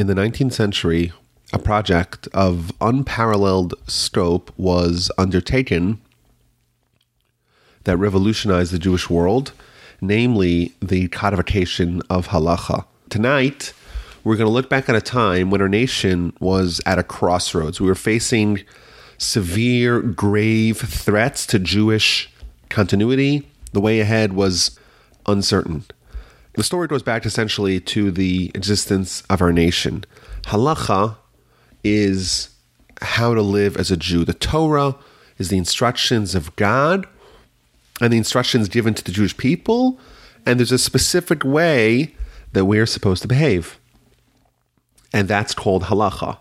in the 19th century, a project of unparalleled scope was undertaken that revolutionized the Jewish world, namely the codification of halacha. Tonight, we're going to look back at a time when our nation was at a crossroads. We were facing severe, grave threats to Jewish continuity. The way ahead was uncertain. The story goes back essentially to the existence of our nation. Halacha is how to live as a Jew. The Torah is the instructions of God and the instructions given to the Jewish people, and there's a specific way that we're supposed to behave. And that's called halacha.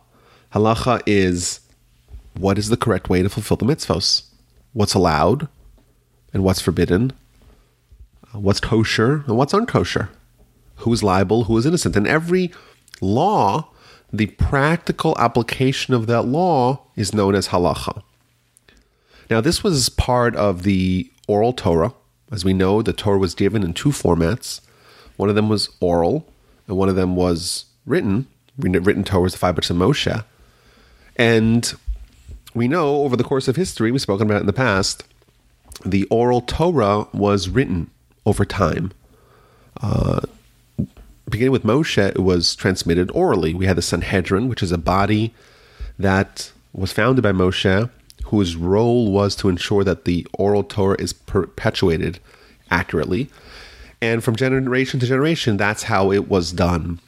Halacha is what is the correct way to fulfill the mitzvos? What's allowed and what's forbidden? What's kosher and what's unkosher? Who is liable, who is innocent? And every law, the practical application of that law is known as halacha. Now, this was part of the oral Torah. As we know, the Torah was given in two formats. One of them was oral, and one of them was written. Written Torah was the five books of Moshe. And we know over the course of history, we've spoken about it in the past, the oral Torah was written over time. Uh, beginning with Moshe, it was transmitted orally. We had the Sanhedrin, which is a body that was founded by Moshe, whose role was to ensure that the oral Torah is perpetuated accurately. And from generation to generation, that's how it was done.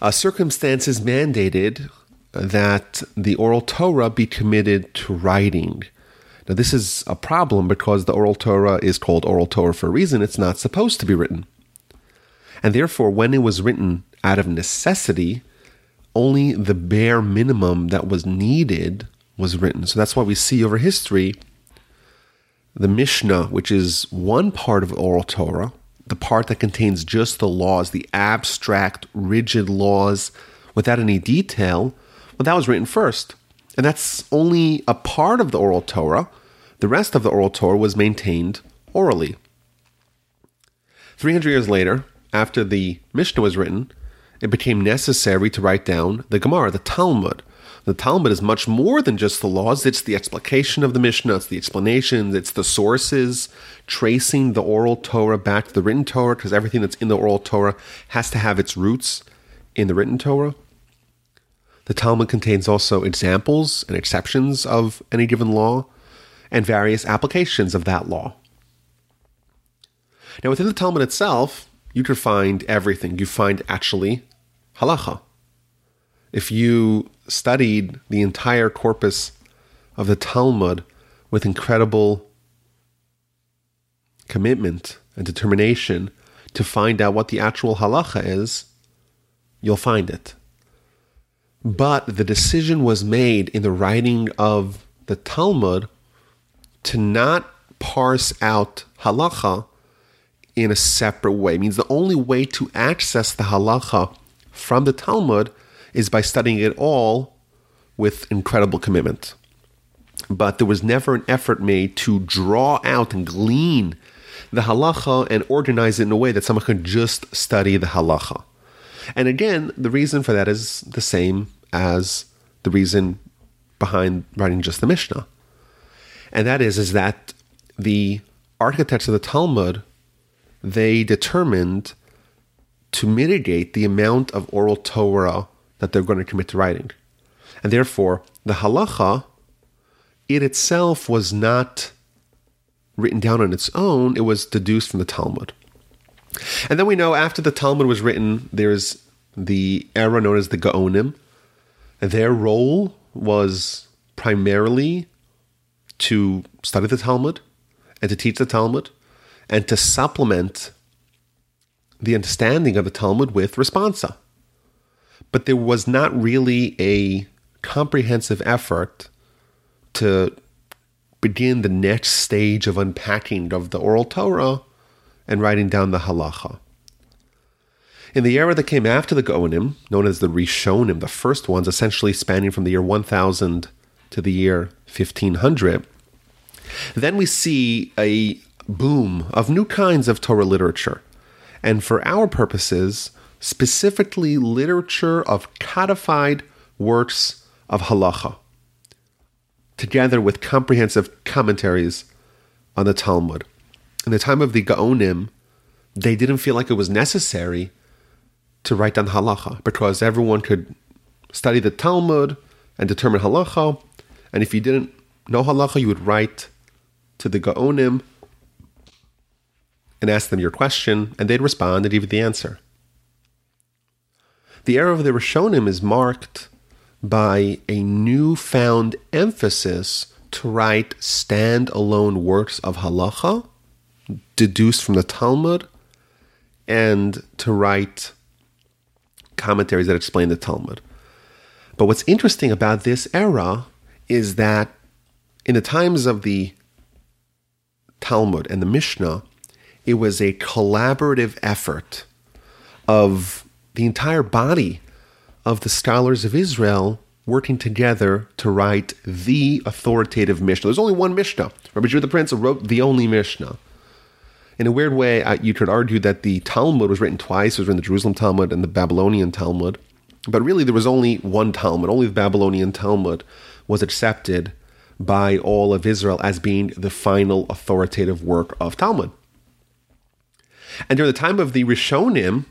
Uh, circumstances mandated that the oral Torah be committed to writing. Now, this is a problem because the oral Torah is called oral Torah for a reason. It's not supposed to be written. And therefore, when it was written out of necessity, only the bare minimum that was needed was written. So that's why we see over history the Mishnah, which is one part of oral Torah, the part that contains just the laws, the abstract, rigid laws without any detail, well, that was written first. And that's only a part of the oral Torah. The rest of the oral Torah was maintained orally. 300 years later, after the Mishnah was written, it became necessary to write down the Gemara, the Talmud. The Talmud is much more than just the laws, it's the explication of the Mishnah, it's the explanations, it's the sources, tracing the oral Torah back to the written Torah, because everything that's in the oral Torah has to have its roots in the written Torah. The Talmud contains also examples and exceptions of any given law and various applications of that law. Now, within the Talmud itself, you could find everything. You find actually halacha. If you studied the entire corpus of the Talmud with incredible commitment and determination to find out what the actual halacha is, you'll find it. But the decision was made in the writing of the Talmud to not parse out halacha in a separate way. It means the only way to access the halacha from the Talmud is by studying it all with incredible commitment. But there was never an effort made to draw out and glean the halacha and organize it in a way that someone could just study the halacha. And again, the reason for that is the same as the reason behind writing just the Mishnah. And that is, is that the architects of the Talmud, they determined to mitigate the amount of oral Torah that they're going to commit to writing. And therefore, the halacha, it itself was not written down on its own, it was deduced from the Talmud. And then we know after the Talmud was written, there's the era known as the Gaonim. Their role was primarily to study the Talmud and to teach the Talmud and to supplement the understanding of the Talmud with responsa. But there was not really a comprehensive effort to begin the next stage of unpacking of the oral Torah and writing down the halacha. In the era that came after the Gaonim, known as the Rishonim, the first ones, essentially spanning from the year 1000 to the year 1500, then we see a boom of new kinds of Torah literature. And for our purposes, specifically literature of codified works of halacha, together with comprehensive commentaries on the Talmud. In the time of the Gaonim, they didn't feel like it was necessary to write down halacha because everyone could study the Talmud and determine halacha. And if you didn't know halacha, you would write to the Gaonim and ask them your question, and they'd respond and give you the answer. The era of the Rishonim is marked by a newfound emphasis to write standalone works of halacha deduced from the Talmud and to write commentaries that explain the Talmud. But what's interesting about this era is that in the times of the Talmud and the Mishnah, it was a collaborative effort of the entire body of the scholars of Israel working together to write the authoritative Mishnah. There's only one Mishnah. Rabbi Judah the Prince wrote the only Mishnah. In a weird way, you could argue that the Talmud was written twice. It was written the Jerusalem Talmud and the Babylonian Talmud. But really, there was only one Talmud. Only the Babylonian Talmud was accepted by all of Israel as being the final authoritative work of Talmud. And during the time of the Rishonim,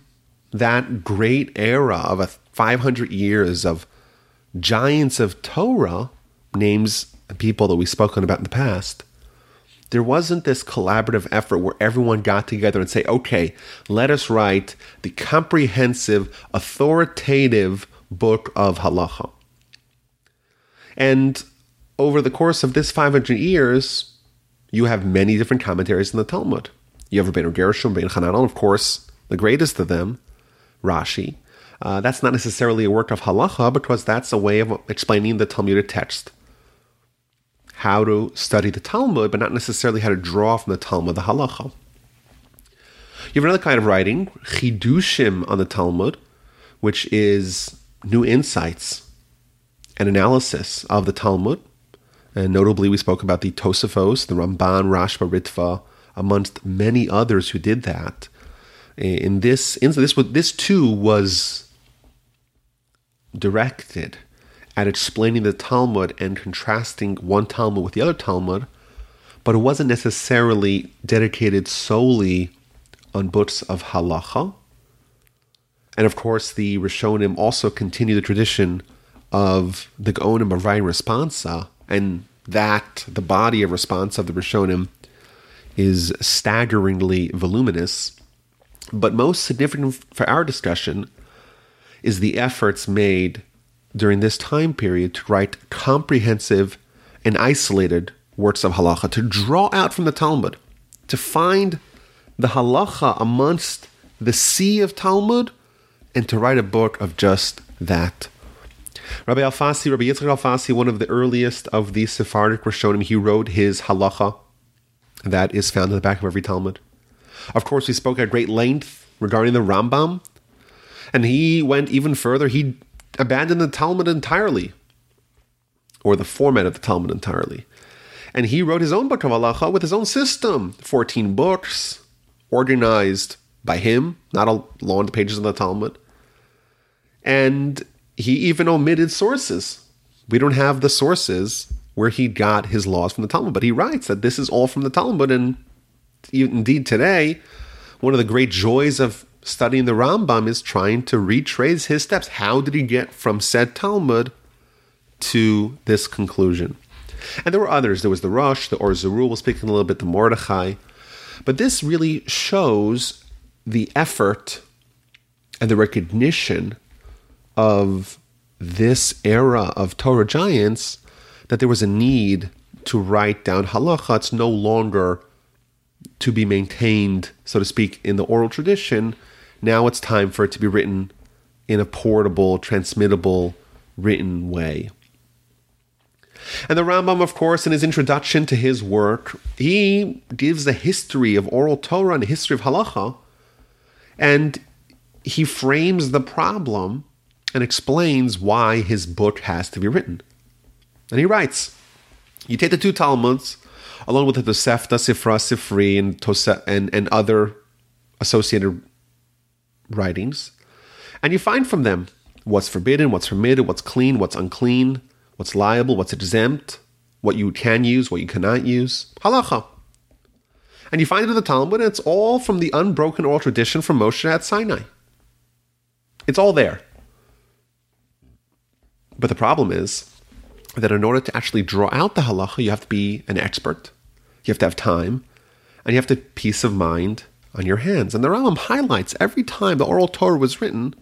that great era of a 500 years of giants of Torah, names and people that we've spoken about in the past, there wasn't this collaborative effort where everyone got together and say, okay, let us write the comprehensive, authoritative book of halacha. And over the course of this 500 years, you have many different commentaries in the Talmud. You have Rabbeinu Gershom, Rabbeinu Hanan, of course, the greatest of them, Rashi. Uh, that's not necessarily a work of halacha because that's a way of explaining the Talmudic text. How to study the Talmud, but not necessarily how to draw from the Talmud the halacha. You have another kind of writing, chidushim on the Talmud, which is new insights and analysis of the Talmud. And notably, we spoke about the Tosafos, the Ramban, Rashba, Ritva, amongst many others who did that. In this, in this, this too was directed at explaining the Talmud and contrasting one Talmud with the other Talmud, but it wasn't necessarily dedicated solely on books of halacha. And of course, the Rishonim also continue the tradition of the Gaonim of Rai Responsa, and that the body of response of the Rishonim is staggeringly voluminous. But most significant for our discussion is the efforts made during this time period to write comprehensive and isolated works of halacha, to draw out from the Talmud, to find the halacha amongst the sea of Talmud, and to write a book of just that. Rabbi Alfasi, Rabbi Yitzchak Alfasi, one of the earliest of the Sephardic Rishonim, he wrote his halacha that is found in the back of every Talmud. Of course, we spoke at great length regarding the Rambam, and he went even further. He abandoned the Talmud entirely, or the format of the Talmud entirely. And he wrote his own book of halacha with his own system 14 books, organized by him, not along the pages of the Talmud. And he even omitted sources. We don't have the sources where he got his laws from the Talmud, but he writes that this is all from the Talmud. And indeed, today, one of the great joys of studying the Rambam is trying to retrace his steps. How did he get from said Talmud to this conclusion? And there were others. There was the Rosh, the Or Zarua, we'll speak in a little bit, the Mordechai. But this really shows the effort and the recognition of this era of Torah giants that there was a need to write down halacha. It's no longer to be maintained, so to speak, in the oral tradition, now it's time for it to be written in a portable, transmittable, written way. And the Rambam, of course, in his introduction to his work, he gives a history of oral Torah and a history of halacha, and he frames the problem and explains why his book has to be written. And he writes, you take the two Talmuds, along with the Tosefta, Sifra, Sifri, and, Tose- and, and other associated writings, And you find from them what's forbidden, what's permitted, what's clean, what's unclean, what's liable, what's exempt, what you can use, what you cannot use. Halacha. And you find it in the Talmud, and it's all from the unbroken oral tradition from Moshe at Sinai. It's all there. But the problem is that in order to actually draw out the halacha, you have to be an expert, you have to have time, and you have to peace of mind on your hands. And the Rambam highlights every time the oral Torah was written,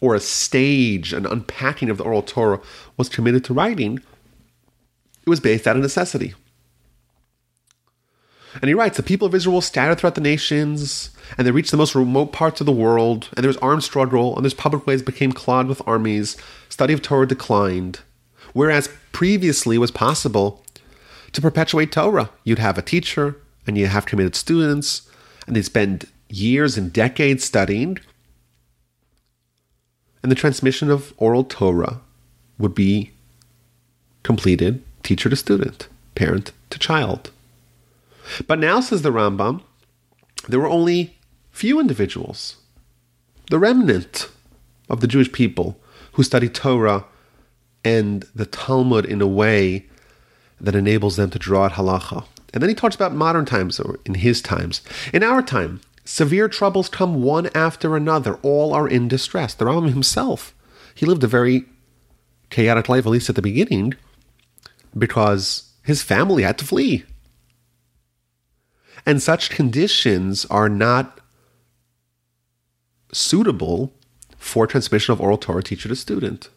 or a stage, an unpacking of the oral Torah was committed to writing, it was based out of necessity. And he writes, the people of Israel scattered throughout the nations, and they reached the most remote parts of the world, and there was armed struggle, and those public ways became clogged with armies, study of Torah declined. Whereas previously was possible to perpetuate Torah. You'd have a teacher, and you have committed students, and they spend years and decades studying, and the transmission of oral Torah would be completed teacher to student, parent to child. But now, says the Rambam, there were only few individuals, the remnant of the Jewish people, who studied Torah and the Talmud in a way that enables them to draw out halacha. And then he talks about modern times, or in his times. In our time, severe troubles come one after another. All are in distress. The Rambam himself, he lived a very chaotic life, at least at the beginning, because his family had to flee. And such conditions are not suitable for transmission of oral Torah teacher to student.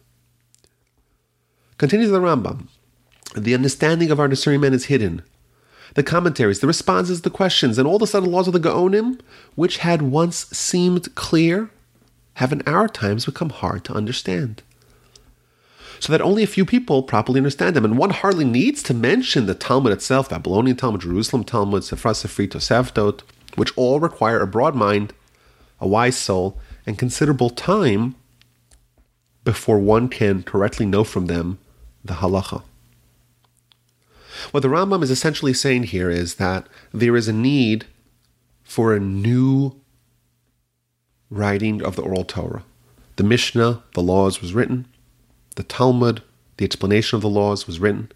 Continues the Rambam. The understanding of our discernment is hidden. The commentaries, the responses, the questions, and all the subtle laws of the Gaonim, which had once seemed clear, have in our times become hard to understand so that only a few people properly understand them. And one hardly needs to mention the Talmud itself, Babylonian Talmud, Jerusalem Talmud, Sifra Sifri, Toseftot, which all require a broad mind, a wise soul, and considerable time before one can correctly know from them the halacha. What the Rambam is essentially saying here is that there is a need for a new writing of the oral Torah. The Mishnah, the laws, was written the Talmud, the explanation of the laws was written.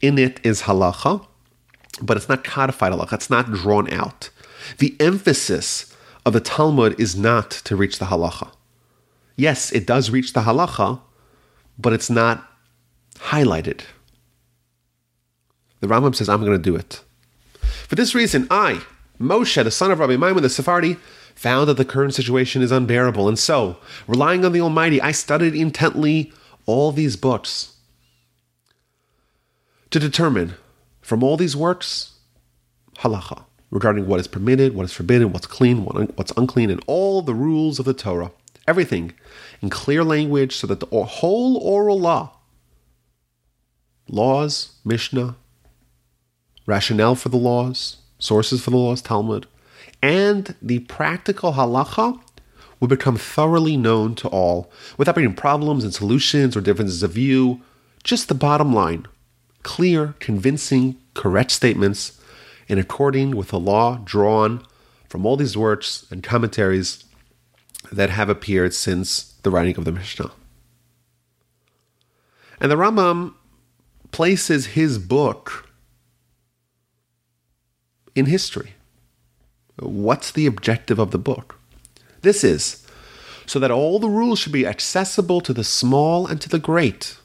In it is halacha, but it's not codified halacha, it's not drawn out. The emphasis of the Talmud is not to reach the halacha. Yes, it does reach the halacha, but it's not highlighted. The Rambam says, I'm going to do it. For this reason, I, Moshe, the son of Rabbi Maimon the Sephardi, found that the current situation is unbearable. And so, relying on the Almighty, I studied intently all these books to determine from all these works halacha regarding what is permitted, what is forbidden, what's clean, what's unclean, and all the rules of the Torah. Everything in clear language so that the whole oral law, laws, Mishnah, rationale for the laws, sources for the laws, Talmud, and the practical halacha would become thoroughly known to all without bringing problems and solutions or differences of view. Just the bottom line clear, convincing, correct statements in according with the law drawn from all these works and commentaries that have appeared since the writing of the Mishnah. And the Rambam places his book in history. What's the objective of the book? This is so that all the rules should be accessible to the small and to the great.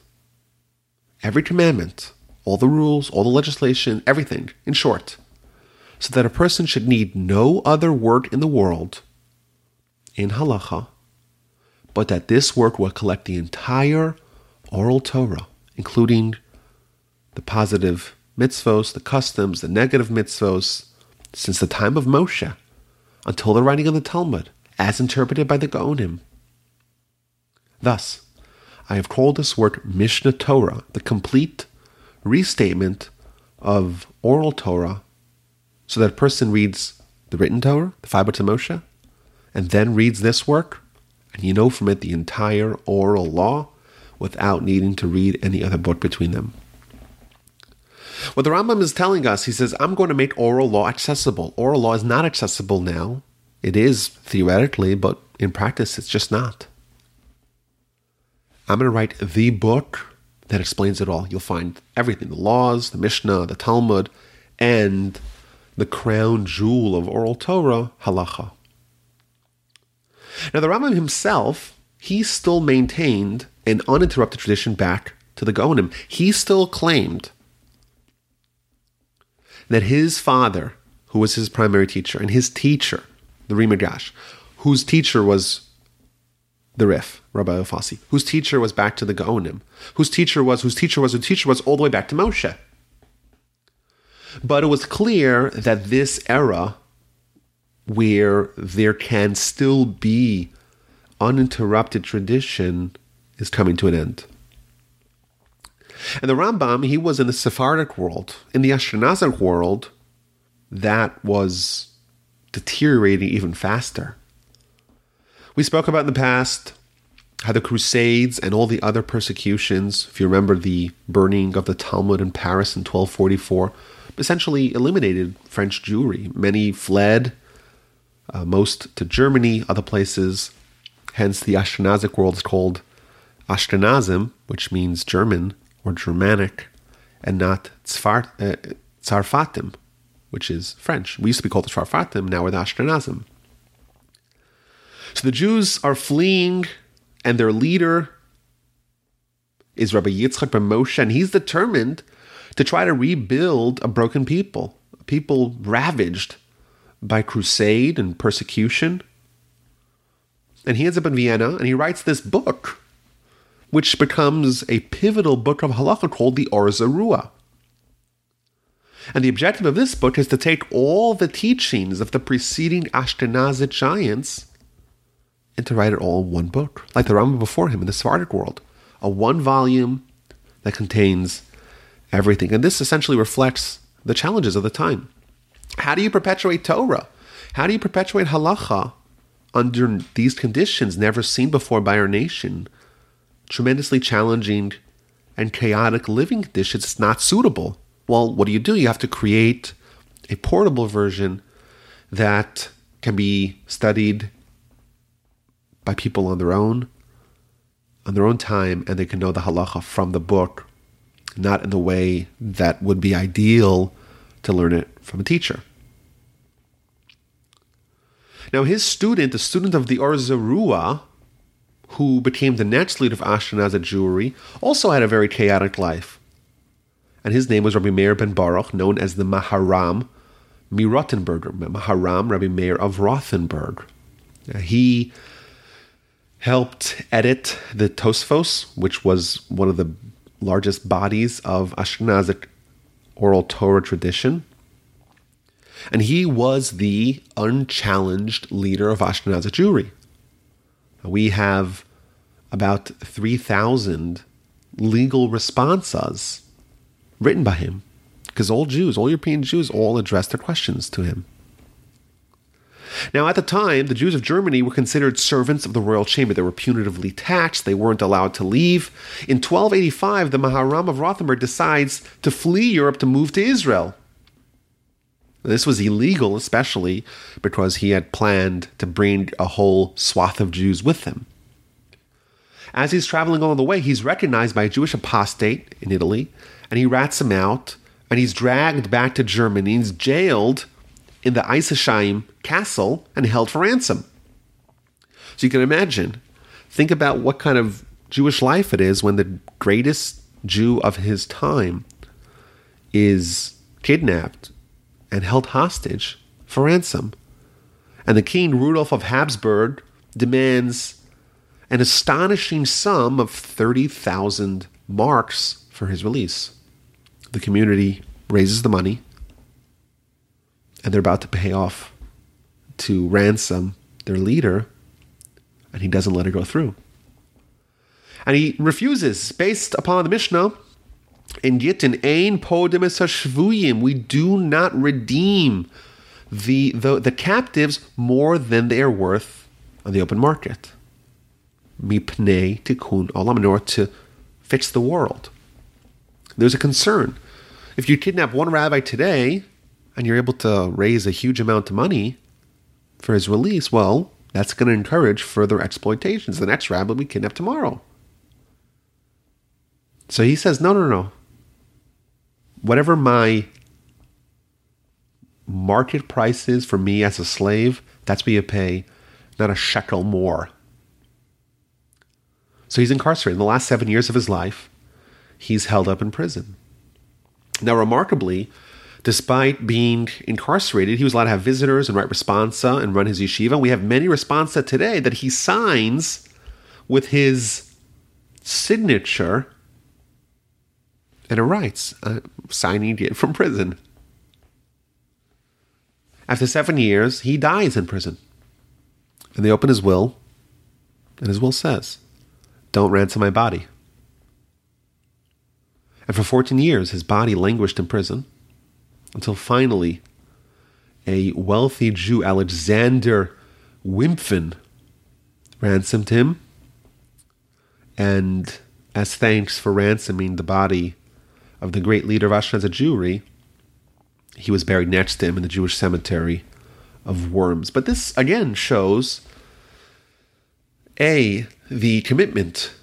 Every commandment, all the rules, all the legislation, everything, in short, so that a person should need no other work in the world, in halacha, but that this work will collect the entire oral Torah, including the positive mitzvos, the customs, the negative mitzvos, since the time of Moshe until the writing of the Talmud as interpreted by the Gaonim. Thus, I have called this work Mishneh Torah, the complete restatement of oral Torah, so that a person reads the written Torah, the of Moshe, and then reads this work, and you know from it the entire oral law without needing to read any other book between them. What the Rambam is telling us, he says, I'm going to make oral law accessible. Oral law is not accessible now it is theoretically, but in practice, it's just not. I'm going to write the book that explains it all. You'll find everything the laws, the Mishnah, the Talmud, and the crown jewel of oral Torah, halacha. Now, the Rambam himself, he still maintained an uninterrupted tradition back to the Gaonim. He still claimed that his father, who was his primary teacher, and his teacher, the Ri whose teacher was the Rif, Rabbi Alfasi, whose teacher was back to the Gaonim, whose teacher was, whose teacher was, whose teacher was all the way back to Moshe. But it was clear that this era, where there can still be uninterrupted tradition, is coming to an end. And the Rambam, he was in the Sephardic world. In the Ashkenazic world, that was deteriorating even faster. We spoke about in the past how the Crusades and all the other persecutions, if you remember the burning of the Talmud in Paris in 1244, essentially eliminated French Jewry. Many fled, uh, most to Germany, other places. Hence, the Ashkenazic world is called Ashkenazim, which means German or Germanic, and not Tzarfat, uh, which is French. We used to be called the Tzarfatim, now we're the Ashkenazim. So the Jews are fleeing, and their leader is Rabbi Yitzchak ben Moshe, and he's determined to try to rebuild a broken people, a people ravaged by crusade and persecution. And he ends up in Vienna, and he writes this book, which becomes a pivotal book of halacha called the Or Zarua. And the objective of this book is to take all the teachings of the preceding Ashkenazi giants and to write it all in one book, like the Rambam before him in the Sephardic world, a one volume that contains everything. And this essentially reflects the challenges of the time. How do you perpetuate Torah? How do you perpetuate halacha under these conditions never seen before by our nation? Tremendously challenging and chaotic living conditions. It's not suitable. Well, what do you do? You have to create a portable version that can be studied by people on their own, on their own time, and they can know the halacha from the book, not in the way that would be ideal to learn it from a teacher. Now, his student, the student of the Or Zarua, who became the next leader of Ashkenazi Jewry, also had a very chaotic life. And his name was Rabbi Meir ben Baruch, known as the Maharam MiRothenburg. Maharam, Rabbi Meir of Rothenburg. He helped edit the Tosfos, which was one of the largest bodies of Ashkenazic oral Torah tradition. And he was the unchallenged leader of Ashkenazi Jewry. We have about 3,000 legal responses written by him because all Jews, all European Jews, all addressed their questions to him. Now, at the time, the Jews of Germany were considered servants of the royal chamber. They were punitively taxed, they weren't allowed to leave. In 1285, the Maharam of Rothenburg decides to flee Europe to move to Israel. This was illegal, especially because he had planned to bring a whole swath of Jews with him. As he's traveling along the way, he's recognized by a Jewish apostate in Italy, and he rats him out, and he's dragged back to Germany. He's jailed in the Ensisheim castle and held for ransom. So you can imagine, think about what kind of Jewish life it is when the greatest Jew of his time is kidnapped and held hostage for ransom. And the king, Rudolf of Habsburg, demands an astonishing sum of 30,000 marks for his release. The community raises the money, and they're about to pay off to ransom their leader, and he doesn't let it go through. And he refuses, based upon the Mishnah, in Gittin, Ein Podin Es Hashvuyim, we do not redeem the, the, the captives more than they are worth on the open market. Mipnei tikkun olam, in order to fix the world. There's a concern. If you kidnap one rabbi today, and you're able to raise a huge amount of money for his release, well, That's going to encourage further exploitations. The next rabbi will be kidnapped tomorrow. So he says, no, no, no. Whatever my market price is for me as a slave, that's what you pay, not a shekel more. So he's incarcerated. In the last seven years of his life, he's held up in prison. Now, remarkably, despite being incarcerated, he was allowed to have visitors and write responsa and run his yeshiva. We have many responsa today that he signs with his signature and it writes, uh, signing it from prison. After seven years, he dies in prison. And they open his will, and his will says, Don't ransom my body. And for 14 years, his body languished in prison until finally a wealthy Jew, Alexander Wimpfen, ransomed him. And as thanks for ransoming the body of the great leader of Ashkenaz Jewry, he was buried next to him in the Jewish cemetery of Worms. But this again shows a the commitment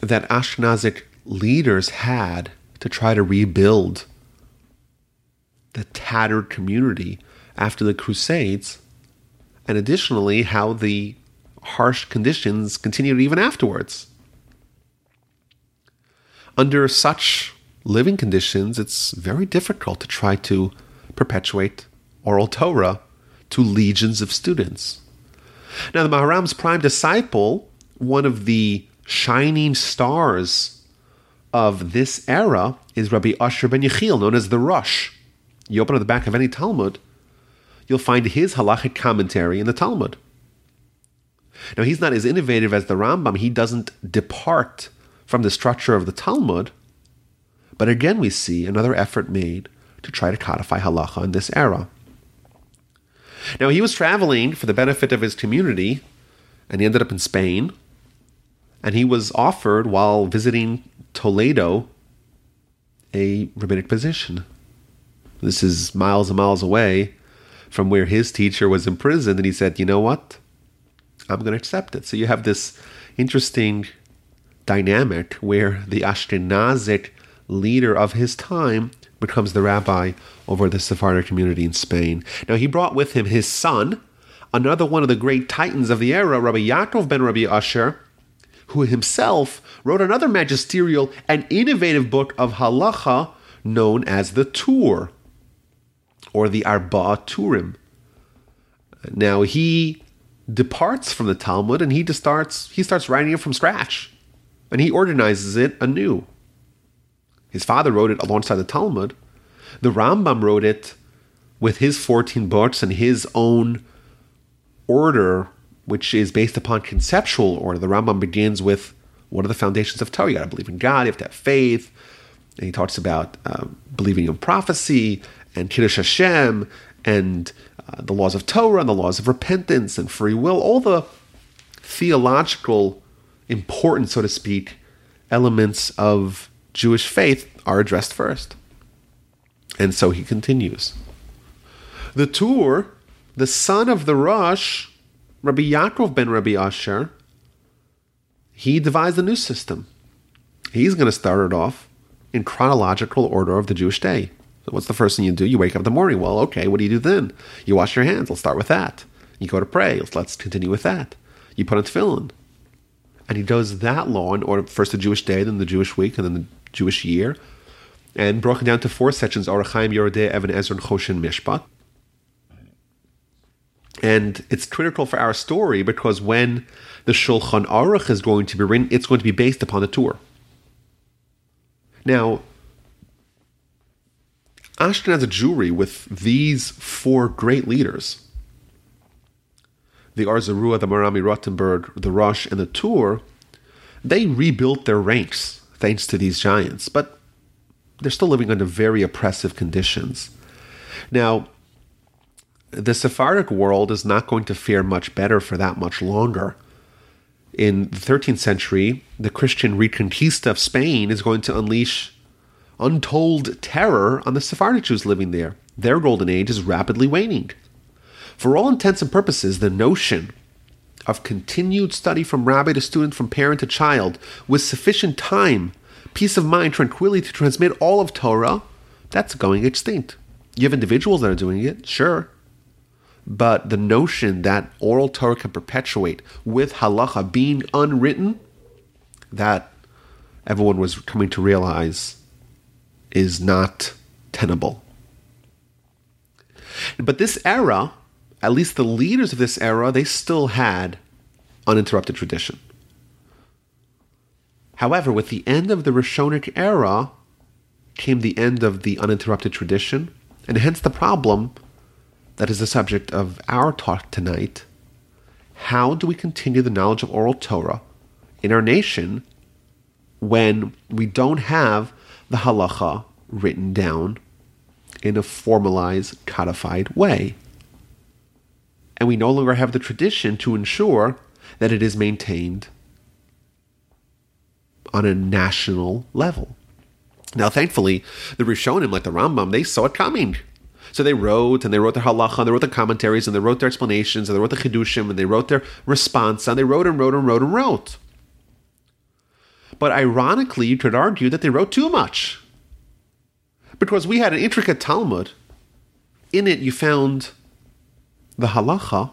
that Ashkenazic leaders had to try to rebuild the tattered community after the Crusades, and additionally, how the harsh conditions continued even afterwards. Under such living conditions, it's very difficult to try to perpetuate oral Torah to legions of students. Now, the Maharam's prime disciple, one of the shining stars of this era, is Rabbi Asher ben Yechiel, known as the Rosh. You open at the back of any Talmud, you'll find his halachic commentary in the Talmud. Now, he's not as innovative as the Rambam. He doesn't depart from the structure of the Talmud, but again, we see another effort made to try to codify halacha in this era. Now, he was traveling for the benefit of his community, and he ended up in Spain. And he was offered, while visiting Toledo, a rabbinic position. This is miles and miles away from where his teacher was imprisoned, and he said, You know what? I'm going to accept it. So you have this interesting dynamic where the Ashkenazic leader of his time, becomes the rabbi over the Sephardic community in Spain. Now, he brought with him his son, another one of the great titans of the era, Rabbi Yaakov ben Rabbi Asher, who himself wrote another magisterial and innovative book of halacha known as the Tur, or the Arba Turim. Now, he departs from the Talmud and he starts he starts writing it from scratch, and he organizes it anew. His father wrote it alongside the Talmud. The Rambam wrote it with his 14 books and his own order, which is based upon conceptual order. The Rambam begins with what are the foundations of Torah? You got to believe in God, you have to have faith. And he talks about uh, believing in prophecy and Kiddush Hashem and uh, the laws of Torah and the laws of repentance and free will, all the theological, important, so to speak, elements of Jewish faith are addressed first. And so he continues. The Tur, the son of the Rosh, Rabbi Yaakov ben Rabbi Asher, he devised a new system. He's going to start it off in chronological order of the Jewish day. So what's the first thing you do? You wake up in the morning. Well, okay, what do you do then? You wash your hands. Let's start with that. You go to pray. Let's, let's continue with that. You put on tefillin. And he does that law in order first the Jewish day, then the Jewish week, and then the Jewish year, and broken down to four sections: Orach Chaim, Yerodeh, Even HaEzer, and Choshen Mishpat. And it's critical for our story because when the Shulchan Aruch is going to be written, it's going to be based upon the Tur. Now, Ashkenaz Jewry with these four great leaders, the Or Zarua, the Maharam MiRothenburg, the Rosh, and the Tur, they rebuilt their ranks thanks to these giants, but they're still living under very oppressive conditions. Now, the Sephardic world is not going to fare much better for that much longer. In the 13th century, the Christian Reconquista of Spain is going to unleash untold terror on the Sephardic Jews living there. Their golden age is rapidly waning. For all intents and purposes, the notion of continued study from rabbi to student, from parent to child, with sufficient time, peace of mind, tranquility to transmit all of Torah, that's going extinct. You have individuals that are doing it, sure. But the notion that oral Torah can perpetuate with halacha being unwritten, that everyone was coming to realize is not tenable. But this era, at least the leaders of this era, they still had uninterrupted tradition. However, with the end of the Rishonic era came the end of the uninterrupted tradition, and hence the problem that is the subject of our talk tonight. How do we continue the knowledge of oral Torah in our nation when we don't have the halacha written down in a formalized, codified way? And we no longer have the tradition to ensure that it is maintained on a national level. Now, thankfully, the Rishonim, like the Rambam, they saw it coming. So they wrote, and they wrote their halacha, and they wrote the commentaries, and they wrote their explanations, and they wrote the chidushim, and they wrote their response, and they wrote and wrote and wrote and wrote. But ironically, you could argue that they wrote too much. Because we had an intricate Talmud. In it, you found the halacha,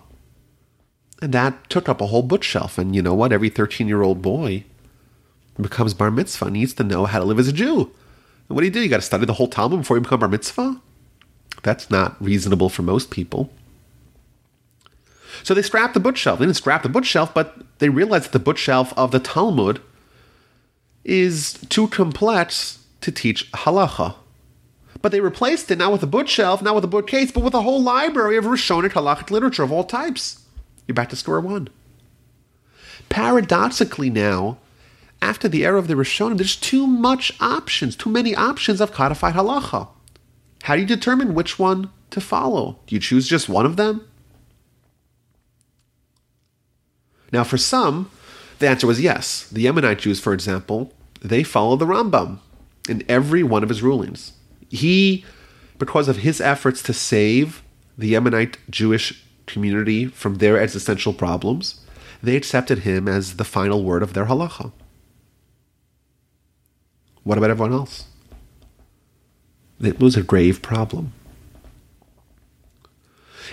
and that took up a whole bookshelf. And you know what? Every 13 year old boy becomes bar mitzvah needs to know how to live as a Jew. And what do you do? You got to study the whole Talmud before you become bar mitzvah? That's not reasonable for most people. So they scrapped the bookshelf. They didn't scrap the bookshelf, but they realized that the bookshelf of the Talmud is too complex to teach halacha. But they replaced it not with a bookshelf, not with a bookcase, but with a whole library of Rishonic halachic literature of all types. You're back to square one. Paradoxically, now, after the era of the Rishonim, there's too much options, too many options of codified halacha. How do you determine which one to follow? Do you choose just one of them? Now, for some, the answer was yes. The Yemenite Jews, for example, they follow the Rambam in every one of his rulings. He, because of his efforts to save the Yemenite Jewish community from their existential problems, they accepted him as the final word of their halacha. What about everyone else? It was a grave problem.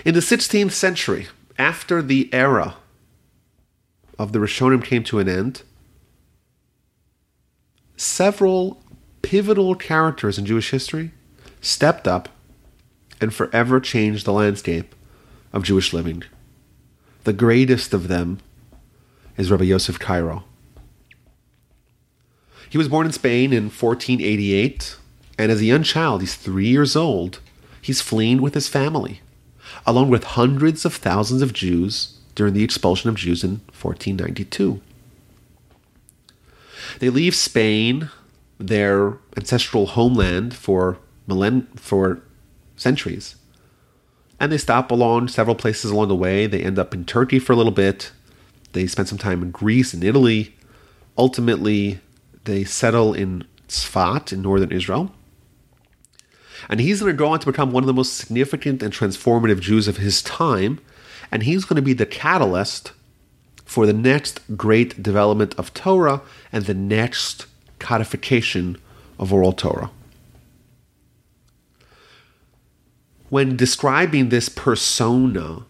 In the 16th century, after the era of the Rishonim came to an end, several pivotal characters in Jewish history stepped up and forever changed the landscape of Jewish living. The greatest of them is Rabbi Yosef Karo. He was born in Spain in 1488, and as a young child, he's three years old, he's fleeing with his family, along with hundreds of thousands of Jews during the expulsion of Jews in 1492. They leave Spain, their ancestral homeland, for millenn- for centuries. And they stop along several places along the way. They end up in Turkey for a little bit. They spend some time in Greece and Italy. Ultimately, they settle in Tzfat in northern Israel. And he's going to go on to become one of the most significant and transformative Jews of his time. And he's going to be the catalyst for the next great development of Torah and the next codification of oral Torah. When describing this persona,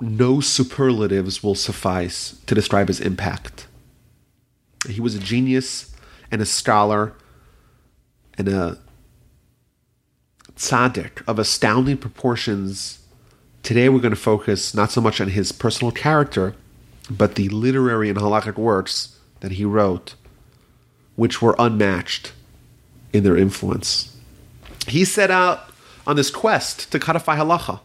no superlatives will suffice to describe his impact. He was a genius and a scholar and a tzaddik of astounding proportions. Today we're going to focus not so much on his personal character, but the literary and halakhic works that he wrote, which were unmatched in their influence. He set out on this quest to codify halacha.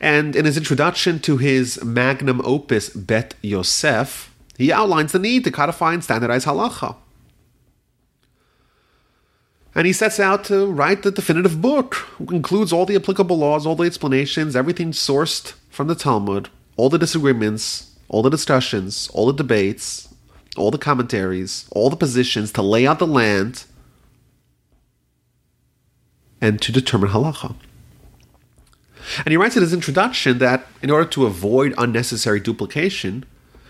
And in his introduction to his magnum opus, Bet Yosef, he outlines the need to codify and standardize halacha. And he sets out to write the definitive book, which includes all the applicable laws, all the explanations, everything sourced from the Talmud, all the disagreements, all the discussions, all the debates, all the commentaries, all the positions to lay out the land and to determine halacha. And he writes in his introduction that in order to avoid unnecessary duplication,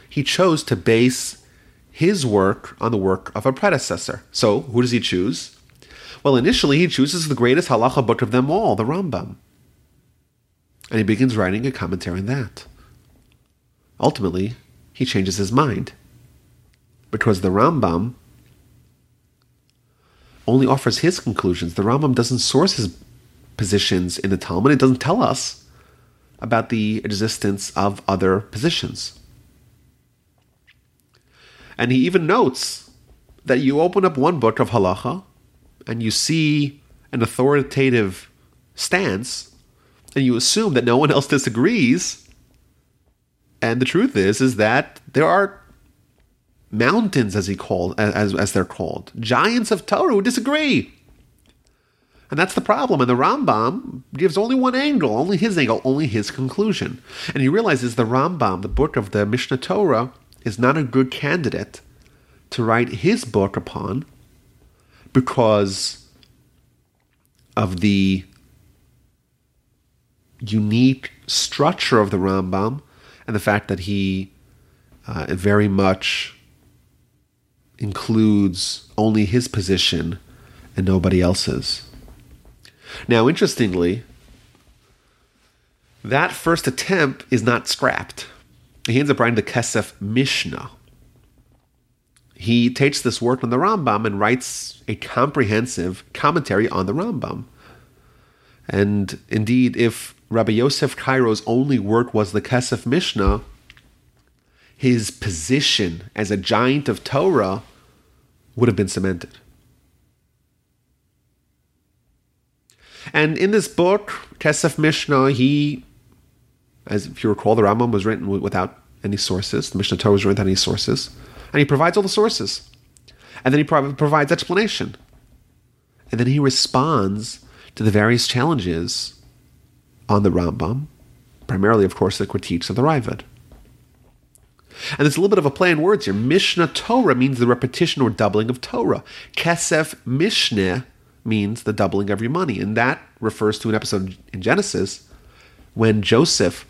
he chose to base his work on the work of a predecessor. So, who does he choose? Well, initially, he chooses the greatest halacha book of them all, the Rambam. And he begins writing a commentary on that. Ultimately, he changes his mind. Because the Rambam only offers his conclusions. The Rambam doesn't source his positions in the Talmud. It doesn't tell us about the existence of other positions. And he even notes that you open up one book of halacha and you see an authoritative stance and you assume that no one else disagrees. And the truth is, is that there are mountains, as he called, as, as they're called, giants of Torah who disagree. And that's the problem. And the Rambam gives only one angle, only his angle, only his conclusion. And he realizes the Rambam, the book of the Mishneh Torah, is not a good candidate to write his book upon because of the unique structure of the Rambam and the fact that he uh, very much includes only his position and nobody else's. Now, interestingly, that first attempt is not scrapped. He ends up writing the Kesef Mishneh. He takes this work on the Rambam and writes a comprehensive commentary on the Rambam. And indeed, if Rabbi Yosef Kairo's only work was the Kesef Mishneh, his position as a giant of Torah would have been cemented. And in this book, Kesef Mishneh, he, as if you recall, the Rambam was written without any sources. The Mishneh Torah was written without any sources. And he provides all the sources. And then he provides explanation. And then he responds to the various challenges on the Rambam, primarily, of course, the critiques of the Raavad. And there's a little bit of a play in words here. Mishneh Torah means the repetition or doubling of Torah. Kesef Mishneh means the doubling of your money. And that refers to an episode in Genesis when Joseph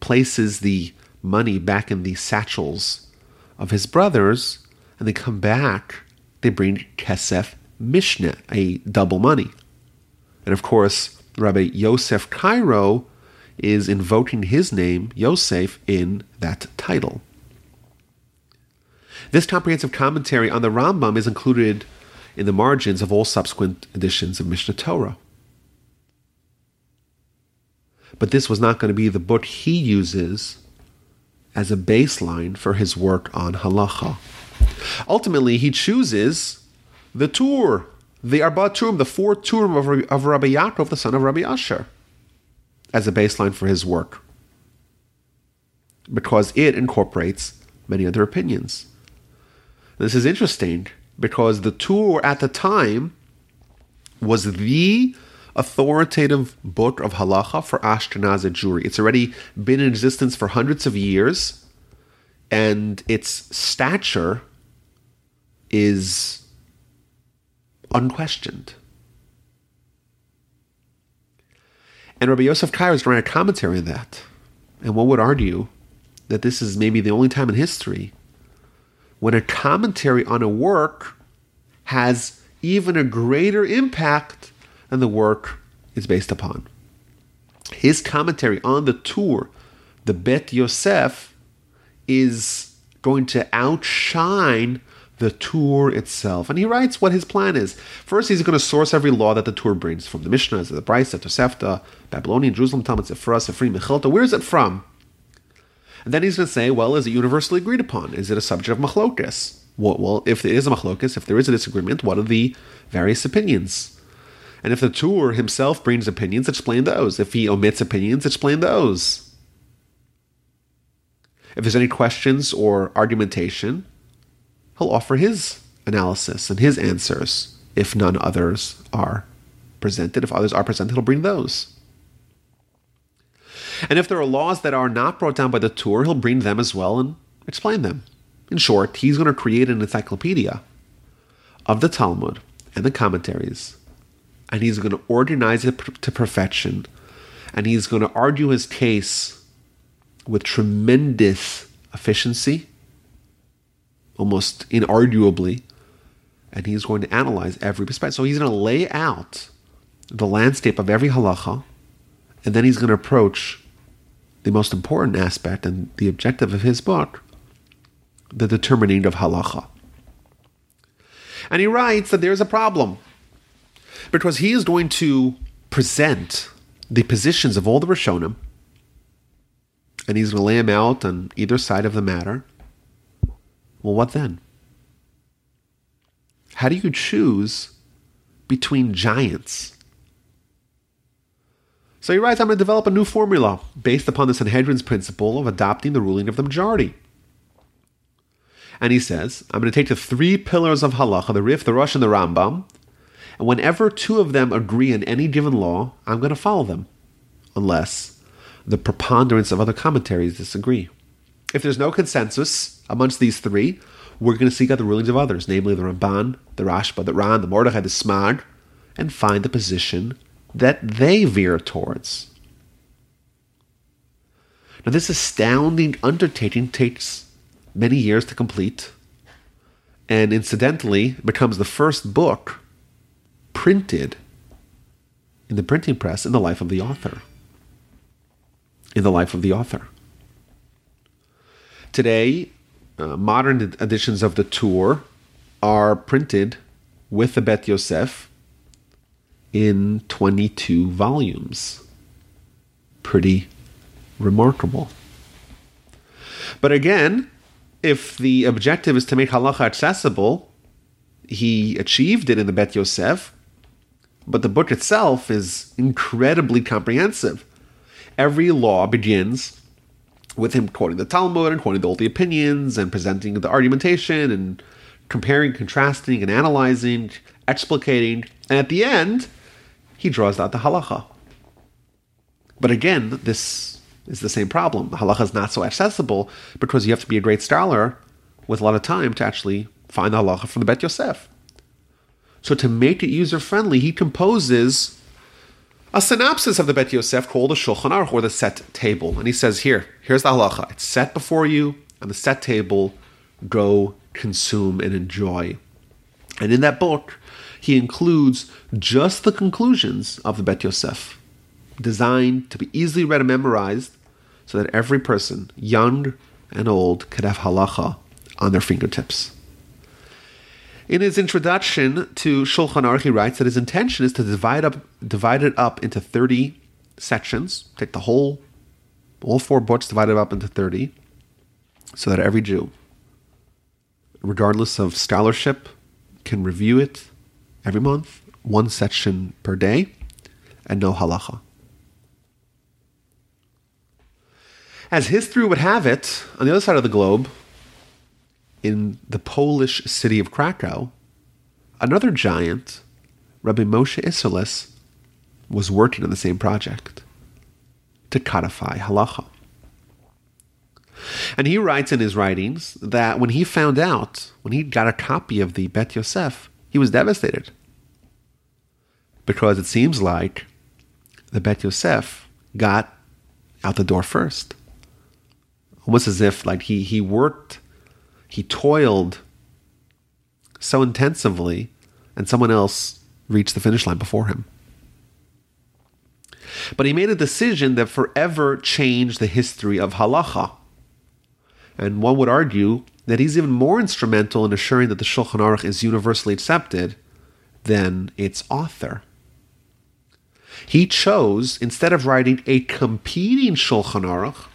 places the money back in the satchels of his brothers, and they come back, they bring Kesef Mishneh, a double money. And of course, Rabbi Yosef Karo is invoking his name, Yosef, in that title. This comprehensive commentary on the Rambam is included in the margins of all subsequent editions of Mishneh Torah. But this was not going to be the book he uses as a baseline for his work on halacha. Ultimately, he chooses the Tur, the Arba Turim, the four Turim of, of Rabbi Yaakov, the son of Rabbi Asher as a baseline for his work because it incorporates many other opinions. This is interesting because the Tur at the time was the authoritative book of halacha for Ashkenazi Jewry. It's already been in existence for hundreds of years, and its stature is unquestioned. And Rabbi Yosef Karo is writing a commentary on that. And one would argue that this is maybe the only time in history when a commentary on a work has even a greater impact than the work is based upon. His commentary on the Tur, the Bet Yosef, is going to outshine the Tur itself. And he writes what his plan is. First, he's going to source every law that the Tur brings from the Mishnah, the Braisa, Tosefta, Babylonian, Jerusalem, Talmud, Sifra, Sifri, Mechilta. Where is it from? And then he's going to say, well, is it universally agreed upon? Is it a subject of machlokas? Well, well, if there is a machlokas, if there is a disagreement, what are the various opinions? And if the Tur himself brings opinions, explain those. If he omits opinions, explain those. If there's any questions or argumentation, he'll offer his analysis and his answers if none others are presented. If others are presented, he'll bring those. And if there are laws that are not brought down by the Tur, he'll bring them as well and explain them. In short, he's going to create an encyclopedia of the Talmud and the commentaries, and he's going to organize it to perfection and he's going to argue his case with tremendous efficiency, almost inarguably, and he's going to analyze every perspective. So he's going to lay out the landscape of every halacha, and then he's going to approach the most important aspect and the objective of his book, the determining of halacha. And he writes that there's a problem because he is going to present the positions of all the Rishonim, and he's going to lay them out on either side of the matter. Well, what then? How do you choose between giants? So he writes, I'm going to develop a new formula based upon the Sanhedrin's principle of adopting the ruling of the majority. And he says, I'm going to take the three pillars of halacha, the Rif, the Rosh, and the Rambam, and whenever two of them agree in any given law, I'm going to follow them, unless the preponderance of other commentaries disagree. If there's no consensus amongst these three, we're going to seek out the rulings of others, namely the Ramban, the Rashba, the Ran, the Mordechai, the Smag, and find the position that they veer towards. Now, this astounding undertaking takes many years to complete, and incidentally becomes the first book printed in the printing press in the life of the author. In the life of the author. Today, uh, modern editions of the Tur are printed with the Bet Yosef in 22 volumes. Pretty remarkable. But again, if the objective is to make halacha accessible, he achieved it in the Bet Yosef, but the book itself is incredibly comprehensive. Every law begins with him quoting the Talmud and quoting all the opinions and presenting the argumentation and comparing, contrasting, and analyzing, explicating, and at the end, he draws out the halacha. But again, this is the same problem. The halacha is not so accessible because you have to be a great scholar with a lot of time to actually find the halacha from the Bet Yosef. So to make it user friendly, he composes a synopsis of the Bet Yosef called a Shulchan Aruch, or the set table. And he says, here, here's the halacha. It's set before you on the set table. Go consume and enjoy. And in that book, he includes just the conclusions of the Bet Yosef designed to be easily read and memorized so that every person, young and old, could have halacha on their fingertips. In his introduction to Shulchan Aruch, he writes that his intention is to divide up, divide it up into thirty sections. Take the whole, all four books, divide it up into thirty, so that every Jew, regardless of scholarship, can review it every month, one section per day, and no halacha. As history would have it, on the other side of the globe, in the Polish city of Krakow, another giant, Rabbi Moshe Isserles, was working on the same project to codify halacha. And he writes in his writings that when he found out, when he got a copy of the Bet Yosef, he was devastated. Because it seems like the Bet Yosef got out the door first almost as if like he he worked, he toiled so intensively, and someone else reached the finish line before him. But he made a decision that forever changed the history of halacha. And one would argue that he's even more instrumental in assuring that the Shulchan Aruch is universally accepted than its author. He chose, instead of writing a competing Shulchan Aruch,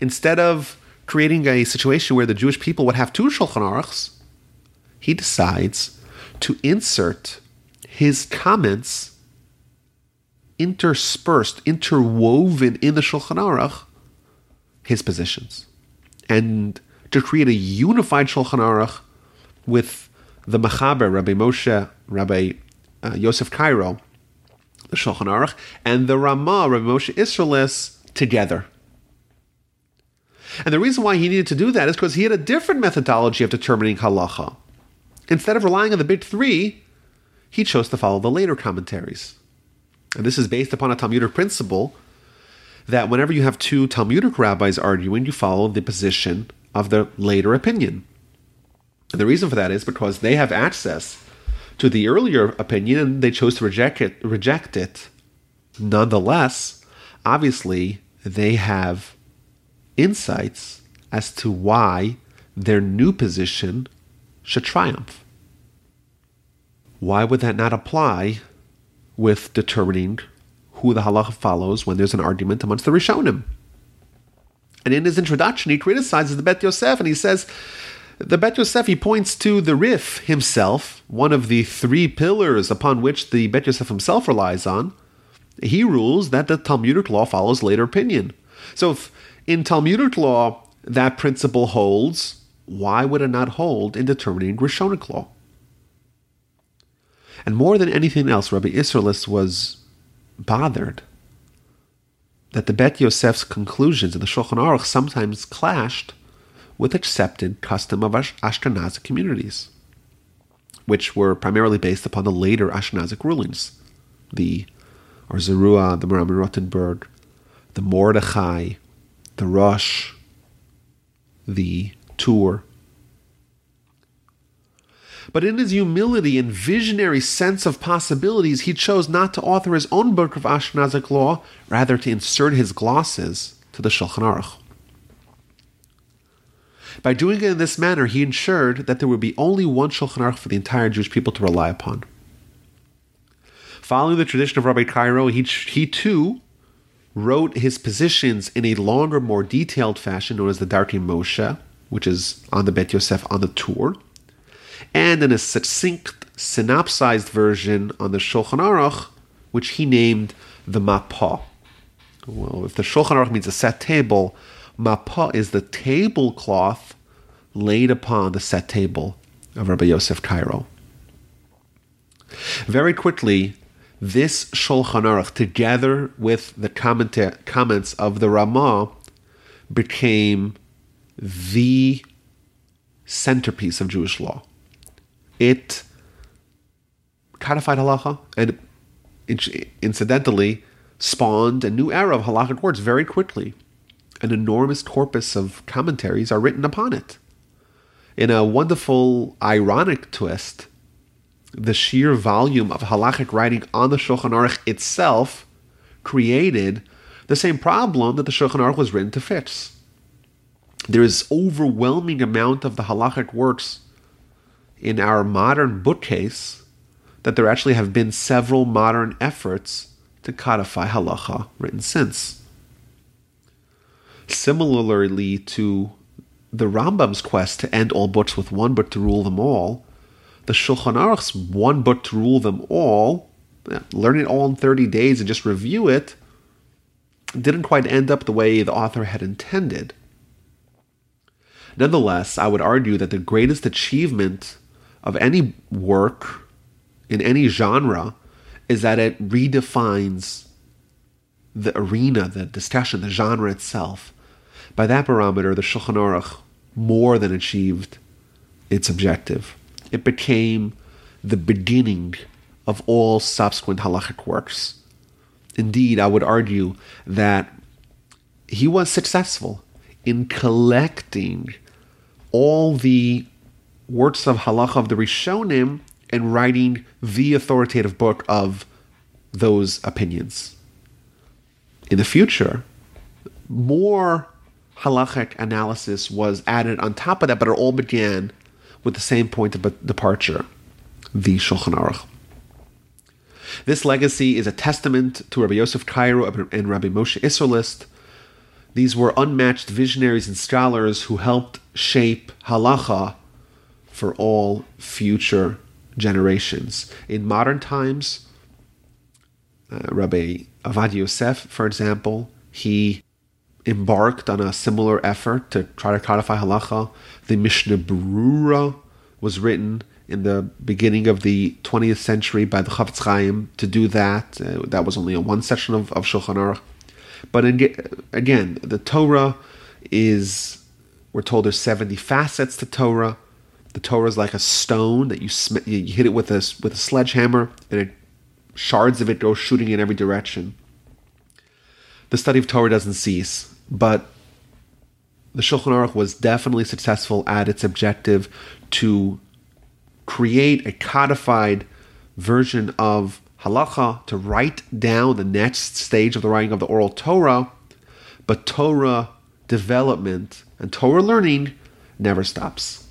instead of creating a situation where the Jewish people would have two Shulchan Aruchs, he decides to insert his comments interspersed, interwoven in the Shulchan Aruch, his positions, and to create a unified Shulchan Aruch with the Machaber, Rabbi Moshe, Rabbi uh, Yosef Karo, the Shulchan Aruch, and the Ramah, Rabbi Moshe Isserles together. And the reason why he needed to do that is because he had a different methodology of determining halacha. Instead of relying on the big three, he chose to follow the later commentaries. And this is based upon a Talmudic principle that whenever you have two Talmudic rabbis arguing, you follow the position of the later opinion. And the reason for that is because they have access to the earlier opinion and they chose to reject it reject it. Nonetheless, obviously they have insights as to why their new position should triumph. Why would that not apply with determining who the halacha follows when there's an argument amongst the Rishonim? And in his introduction, he criticizes the Bet Yosef and he says, the Bet Yosef, he points to the Rif himself, one of the three pillars upon which the Bet Yosef himself relies on. He rules that the Talmudic law follows later opinion. So if in Talmudic law that principle holds, why would it not hold in determining Rishonic law? And more than anything else, Rabbi Isserlis was bothered that the Bet Yosef's conclusions in the Shulchan Aruch sometimes clashed with accepted custom of Ashkenazic communities, which were primarily based upon the later Ashkenazic rulings, the Or Zarua, the Maharam Rothenburg, the Mordechai, the Rosh, the Tur. But in his humility and visionary sense of possibilities, he chose not to author his own book of Ashkenazic law, rather to insert his glosses to the Shulchan Aruch. By doing it in this manner, he ensured that there would be only one Shulchan Aruch for the entire Jewish people to rely upon. Following the tradition of Rabbi Karo, he, he too wrote his positions in a longer, more detailed fashion known as the Darkei Moshe, which is on the Bet Yosef on the Tur, and in a succinct, synopsized version on the Shulchan Aruch, which he named the Mapah. Well, if the Shulchan Aruch means a set table, Mapah is the tablecloth laid upon the set table of Rabbi Yosef Cairo. Very quickly, this Shulchan Aruch, together with the comments of the Ramah, became the centerpiece of Jewish law. It codified halacha and incidentally spawned a new era of halachic words very quickly. An enormous corpus of commentaries are written upon it. In a wonderful, ironic twist, the sheer volume of halachic writing on the Shulchan Aruch itself created the same problem that the Shulchan Aruch was written to fix. There is overwhelming amount of the halachic works in our modern bookcase that there actually have been several modern efforts to codify halacha written since. Similarly to the Rambam's quest to end all books with one book to rule them all, the Shulchan Aruch's one book to rule them all, learn it all in 30 days and just review it, didn't quite end up the way the author had intended. Nonetheless, I would argue that the greatest achievement of any work in any genre is that it redefines the arena, the discussion, the genre itself. By that barometer, the Shulchan Aruch more than achieved its objective it became the beginning of all subsequent halachic works. Indeed, I would argue that he was successful in collecting all the works of halacha of the Rishonim and writing the authoritative book of those opinions. In the future, more halachic analysis was added on top of that, but it all began with the same point of departure, the Shulchan Aruch. This legacy is a testament to Rabbi Yosef Cairo and Rabbi Moshe Isserlis. These were unmatched visionaries and scholars who helped shape halacha for all future generations. In modern times, uh, Rabbi Ovadia Yosef, for example, he embarked on a similar effort to try to codify halacha. The Mishnah Berurah was written in the beginning of the 20th century by the Chafetz Chaim to do that. Uh, that was only a one section of, of Shulchan Aruch. But in, again, the Torah is, we're told there's 70 facets to Torah. The Torah is like a stone that you, sm- you hit it with a, with a sledgehammer and it shards of it go shooting in every direction. The study of Torah doesn't cease, but the Shulchan Aruch was definitely successful at its objective to create a codified version of halacha, to write down the next stage of the writing of the oral Torah, but Torah development and Torah learning never stops.